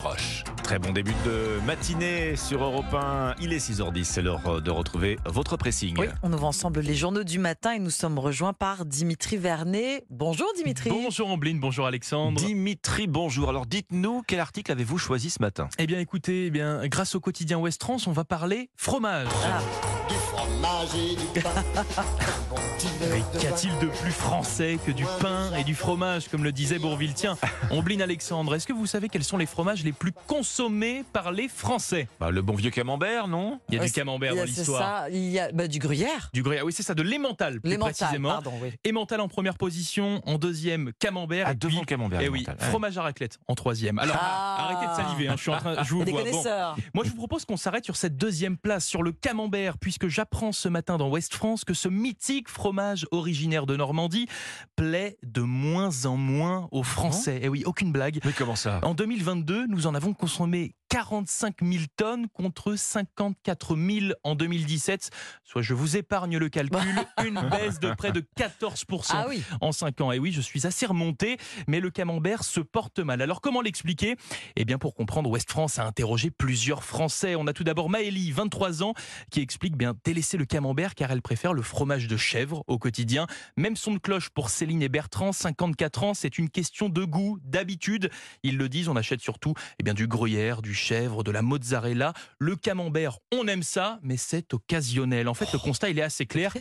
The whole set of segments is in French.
Proche. Très bon début de matinée sur Europe 1. Il est 6h10, c'est l'heure de retrouver votre pressing. Oui, on ouvre ensemble les journaux du matin et nous sommes rejoints par Dimitri Vernet. Bonjour Dimitri. Bonjour Ambline, bonjour Alexandre. Dimitri, bonjour. Alors dites-nous, quel article avez-vous choisi ce matin? Eh bien écoutez, eh bien, grâce au quotidien Ouest France, on va parler fromage. Ah. du fromage et du pain. Bon Mais de qu'y vin. a-t-il de plus français que du pain et du fromage, comme le disait Bourville? Tiens, Ombline Alexandre, est-ce que vous savez quels sont les fromages les plus consommés par les Français Bah, Le bon vieux camembert, non Il y a Ouais, du camembert dans c'est l'histoire. ça, Il y a bah, du gruyère. Du gruyère, oui c'est ça, de l'emmental plus précisément. pardon, oui. Emmental en première position, en deuxième camembert. Ah, et devant puis- le camembert. Eh oui. Ouais. fromage à raclette en troisième. Alors, Ah. arrêtez de saliver, hein, je suis en train, je vous vois. Bon. Moi, je vous propose qu'on s'arrête sur cette deuxième place, sur le camembert, puisque j'apprends ce matin dans West France que ce mythique fromage originaire de Normandie plaît de moins en moins aux Français. Eh oui, aucune blague. Mais comment ça? En 2022, nous en avons consommé 45 000 tonnes contre 54 000 en 2017. Soit je vous épargne le calcul, une baisse de près de 14 Ah oui. en 5 ans. Et oui, je suis assez remonté, mais le camembert se porte mal. Alors comment l'expliquer? Eh bien, pour comprendre, Ouest France a interrogé plusieurs Français. On a tout d'abord Maëlie, 23 ans, qui explique bien délaisser le camembert car elle préfère le fromage de chèvre au quotidien. Même son de cloche pour Céline et Bertrand, 54 ans, c'est une question de goût, d'habitude. Ils le disent, on achète surtout eh bien, du gruyère, du chèvre, de la mozzarella. Le camembert, on aime ça, mais c'est occasionnel. En fait, le constat, il est assez clair.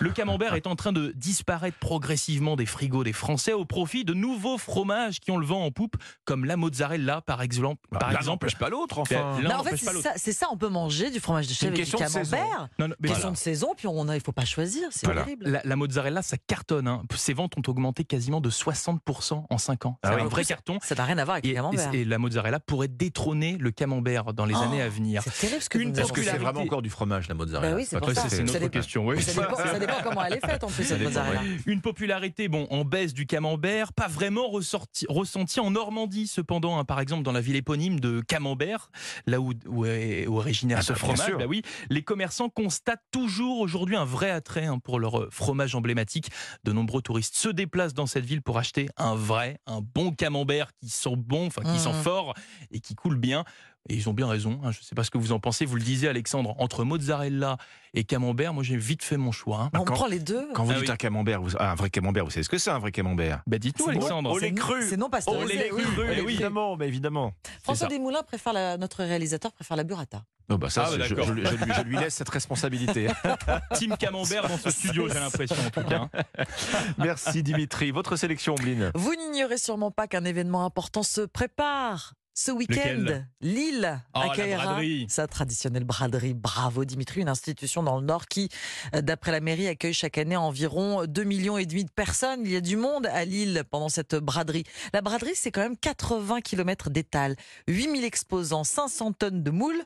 Le camembert est en train de disparaître progressivement des frigos des Français au profit de nouveaux fromages qui ont le vent en poupe, comme la mozzarella par exemple. Bah, par exemple, n'empêche pas l'autre, enfin. Ben, l'un Non, en fait, c'est ça, c'est ça, on peut manger du fromage de C'est chèvre et du camembert. Non, non, mais Question voilà. de saison, puis on a, il faut pas choisir, c'est Voilà. horrible. La, la mozzarella, ça cartonne. hein. Ses ventes ont augmenté quasiment de 60% en 5 ans. C'est Ah un oui. vrai carton. Ça n'a rien à voir avec Et, le camembert. et- et la mozzarella pourrait détrôner le camembert dans les Oh, années à venir. C'est terrible ce que Une vous que c'est vraiment encore du fromage, la mozzarella Bah oui, c'est Après, ça. question. oui. Ça dépend, ça dépend comment elle est faite en plus, cette mozzarella. Une popularité bon en baisse du camembert, pas vraiment ressorti, ressentie en Normandie cependant. hein. par exemple, dans la ville éponyme de Camembert, là où, où est originaire Ah ce bah, fromage, bah oui, les commerçants constatent toujours aujourd'hui un vrai attrait hein, pour leur euh, fromage emblématique. De nombreux touristes se déplacent dans cette ville pour acheter un vrai, un bon camembert qui sent bon, enfin qui Mhm. sent fort et qui coule bien. Et ils ont bien raison. hein. Je ne sais pas ce que vous en pensez. Vous le disiez, Alexandre, entre mozzarella et camembert, moi j'ai vite fait mon choix. hein. On Quand- prend les deux. Quand vous Ah dites oui. un camembert, vous... ah, un vrai camembert, vous savez ce que c'est un vrai camembert? Bah dites-nous. Alexandre. Oh, les crus. C'est non Oh, pasteurisé. les oui. crus, Oui, Eh oui. évidemment, mais évidemment. François. Desmoulins préfère la, notre réalisateur préfère la burrata. Oh, bah ça, Ah, bah, je, d'accord. je- je lui, je lui laisse cette responsabilité. Team Camembert dans ce studio, j'ai l'impression en tout cas. Merci Dimitri. Votre sélection, Ombline Vous n'ignorez sûrement pas qu'un événement important se prépare. Ce week-end, Lille Oh, accueillera sa traditionnelle braderie. Bravo Dimitri, une institution dans le Nord qui, euh, d'après la mairie, accueille chaque année environ 2 millions et demi de personnes. Il y a du monde à Lille pendant cette braderie. La braderie, c'est quand même 80 km d'étal, 8000 exposants, 500 tonnes de moules,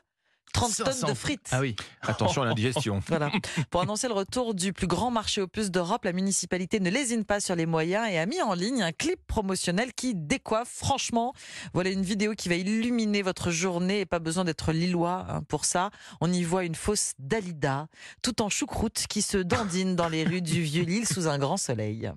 30 tonnes 500. de frites. Ah oui. Attention à l'indigestion. Voilà. Pour annoncer le retour du plus grand marché aux puces d'Europe, la municipalité ne lésine pas sur les moyens et a mis en ligne un clip promotionnel qui décoiffe. Franchement, voilà une vidéo qui va illuminer votre journée et pas besoin d'être lillois hein, pour ça. On y voit une fausse Dalida, tout en choucroute, qui se dandine dans les rues du vieux Lille sous un grand soleil.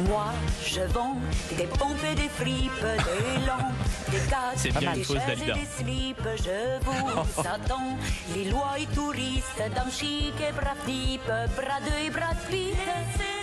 Moi, je vends des pompes et des fripes, des lampes, des casques, des chaises et des slips. Je vous attends, les lois et touristes, dames chic et braves types, bras et bras de.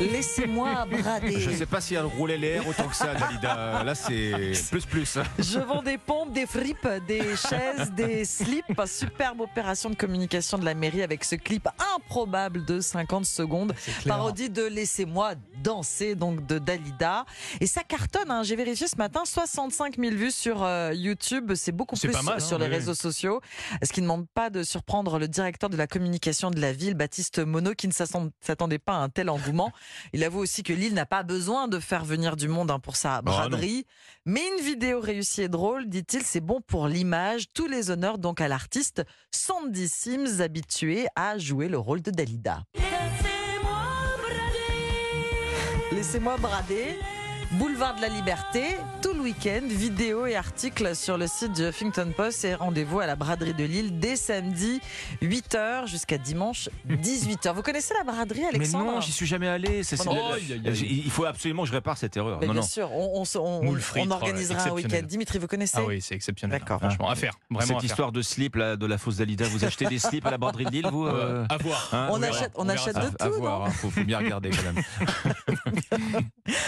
Laissez-moi brader. Je sais pas si elle roulait l'air autant que ça, Dalida. Là, c'est plus plus. Je vends des pompes, des fripes, des chaises, des slips. Superbe opération de communication de la mairie avec ce clip improbable de 50 secondes. Parodie de Laissez-moi danser, donc de Dalida. Et ça cartonne, hein. j'ai vérifié ce matin, 65 000 vues sur euh, YouTube. C'est beaucoup plus mal, hein, sur les oui, réseaux sociaux. Ce qui ne manque pas de surprendre le directeur de la communication de la ville, Baptiste Monod, qui ne s'attend- s'attendait pas à un tel engouement. Il avoue aussi que Lille n'a pas besoin de faire venir du monde hein, pour sa non. braderie. Mais une vidéo réussie et drôle, dit-il, c'est bon pour l'image. Tous les honneurs donc à l'artiste Sandy Sims, habitué à jouer le rôle de Dalida. Laissez-moi brader. Laissez-moi brader. Boulevard de la Liberté, tout le week-end, vidéos et articles sur le site du Huffington Post et rendez-vous à la braderie de Lille dès samedi 8h jusqu'à dimanche 18h. Vous connaissez la braderie, Mais Alexandre non, j'y suis jamais allé. c'est- c'est- Oh. Il faut absolument que je répare cette erreur. Mais non, bien non. sûr, on, on organisera un week-end. Dimitri, vous connaissez Ah oui, c'est exceptionnel. D'accord. Franchement, à faire. Vraiment à Cette faire. histoire de slip là, de la fausse Dalida, vous achetez des slips à la braderie de Lille, vous euh, Euh, à voir. hein On achète, on achète de à, à tout, voir, non hein, faut, faut bien regarder quand même.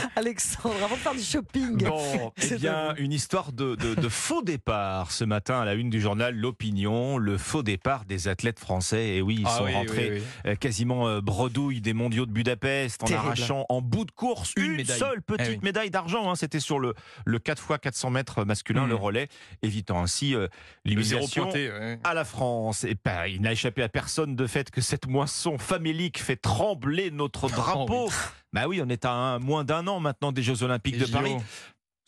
Alexandre, avant de faire du shopping. Bon, eh C'est bien, une histoire de, de- de faux départ ce matin à la une du journal L'Opinion, le faux départ des athlètes français. Et oui, ils Ah sont oui, rentrés oui, oui. euh, quasiment euh, bredouille des mondiaux de Budapest en Terrible. arrachant en bout de course Une seule petite Eh oui. médaille d'argent. hein. C'était sur le, le 4 x 400 mètres masculin, Mm. le relais, évitant ainsi euh, l'humiliation ouais. à la France. Et ben, il n'a échappé à personne de fait que cette moisson famélique fait trembler notre drapeau. oui. Bah oui, on est à un- moins d'un an maintenant des Jeux Olympiques Les de. Paris.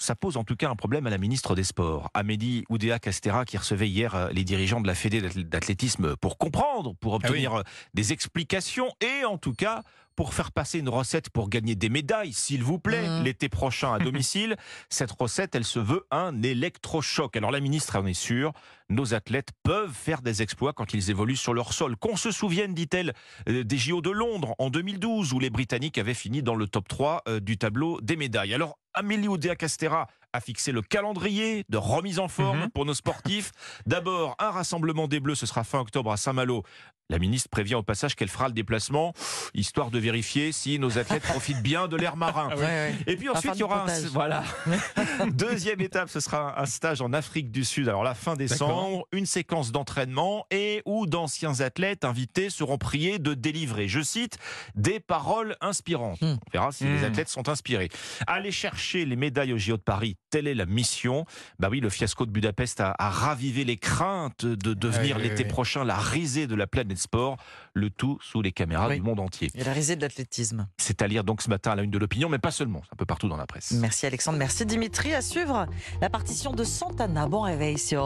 Ça pose en tout cas un problème à la ministre des Sports, Amélie Oudéa Castera, qui recevait hier euh, les dirigeants de la Fédé d'athl- d'athlétisme pour comprendre, pour Ah oui. obtenir euh, des explications et en tout cas pour faire passer une recette pour gagner des médailles, s'il vous plaît, Mhm. l'été prochain à domicile. Cette recette, elle se veut un électrochoc. Alors la ministre en est sûre, nos athlètes peuvent faire des exploits quand ils évoluent sur leur sol. Qu'on se souvienne, dit-elle, euh, des JO de Londres en 2012, où les Britanniques avaient fini dans le top 3 euh, du tableau des médailles. Alors, Amélie Oudéa Castera a fixé le calendrier de remise en forme Mhm. pour nos sportifs. D'abord, un rassemblement des Bleus, ce sera fin octobre à Saint-Malo. La ministre prévient au passage qu'elle fera le déplacement, histoire de vérifier si nos athlètes profitent bien de l'air marin. Ah Ouais, ouais. Et puis ensuite, il y aura un, voilà. Deuxième étape, ce sera un stage en Afrique du Sud. Alors la fin décembre, une séquence d'entraînement et où d'anciens athlètes invités seront priés de délivrer, je cite, des paroles inspirantes. Hmm. On verra si Hmm. les athlètes sont inspirés. Aller chercher les médailles au JO de Paris, telle est la mission. Bah oui, le fiasco de Budapest a, a ravivé les craintes de devenir oui, oui, l'été oui. prochain la risée de la planète sport, le tout sous les caméras Oui. du monde entier. Et la risée de l'athlétisme. C'est à lire donc ce matin à la une de l'opinion, mais pas seulement, un peu partout dans la presse. Merci Alexandre, merci Dimitri. À suivre la partition de Santana. Bon réveil sur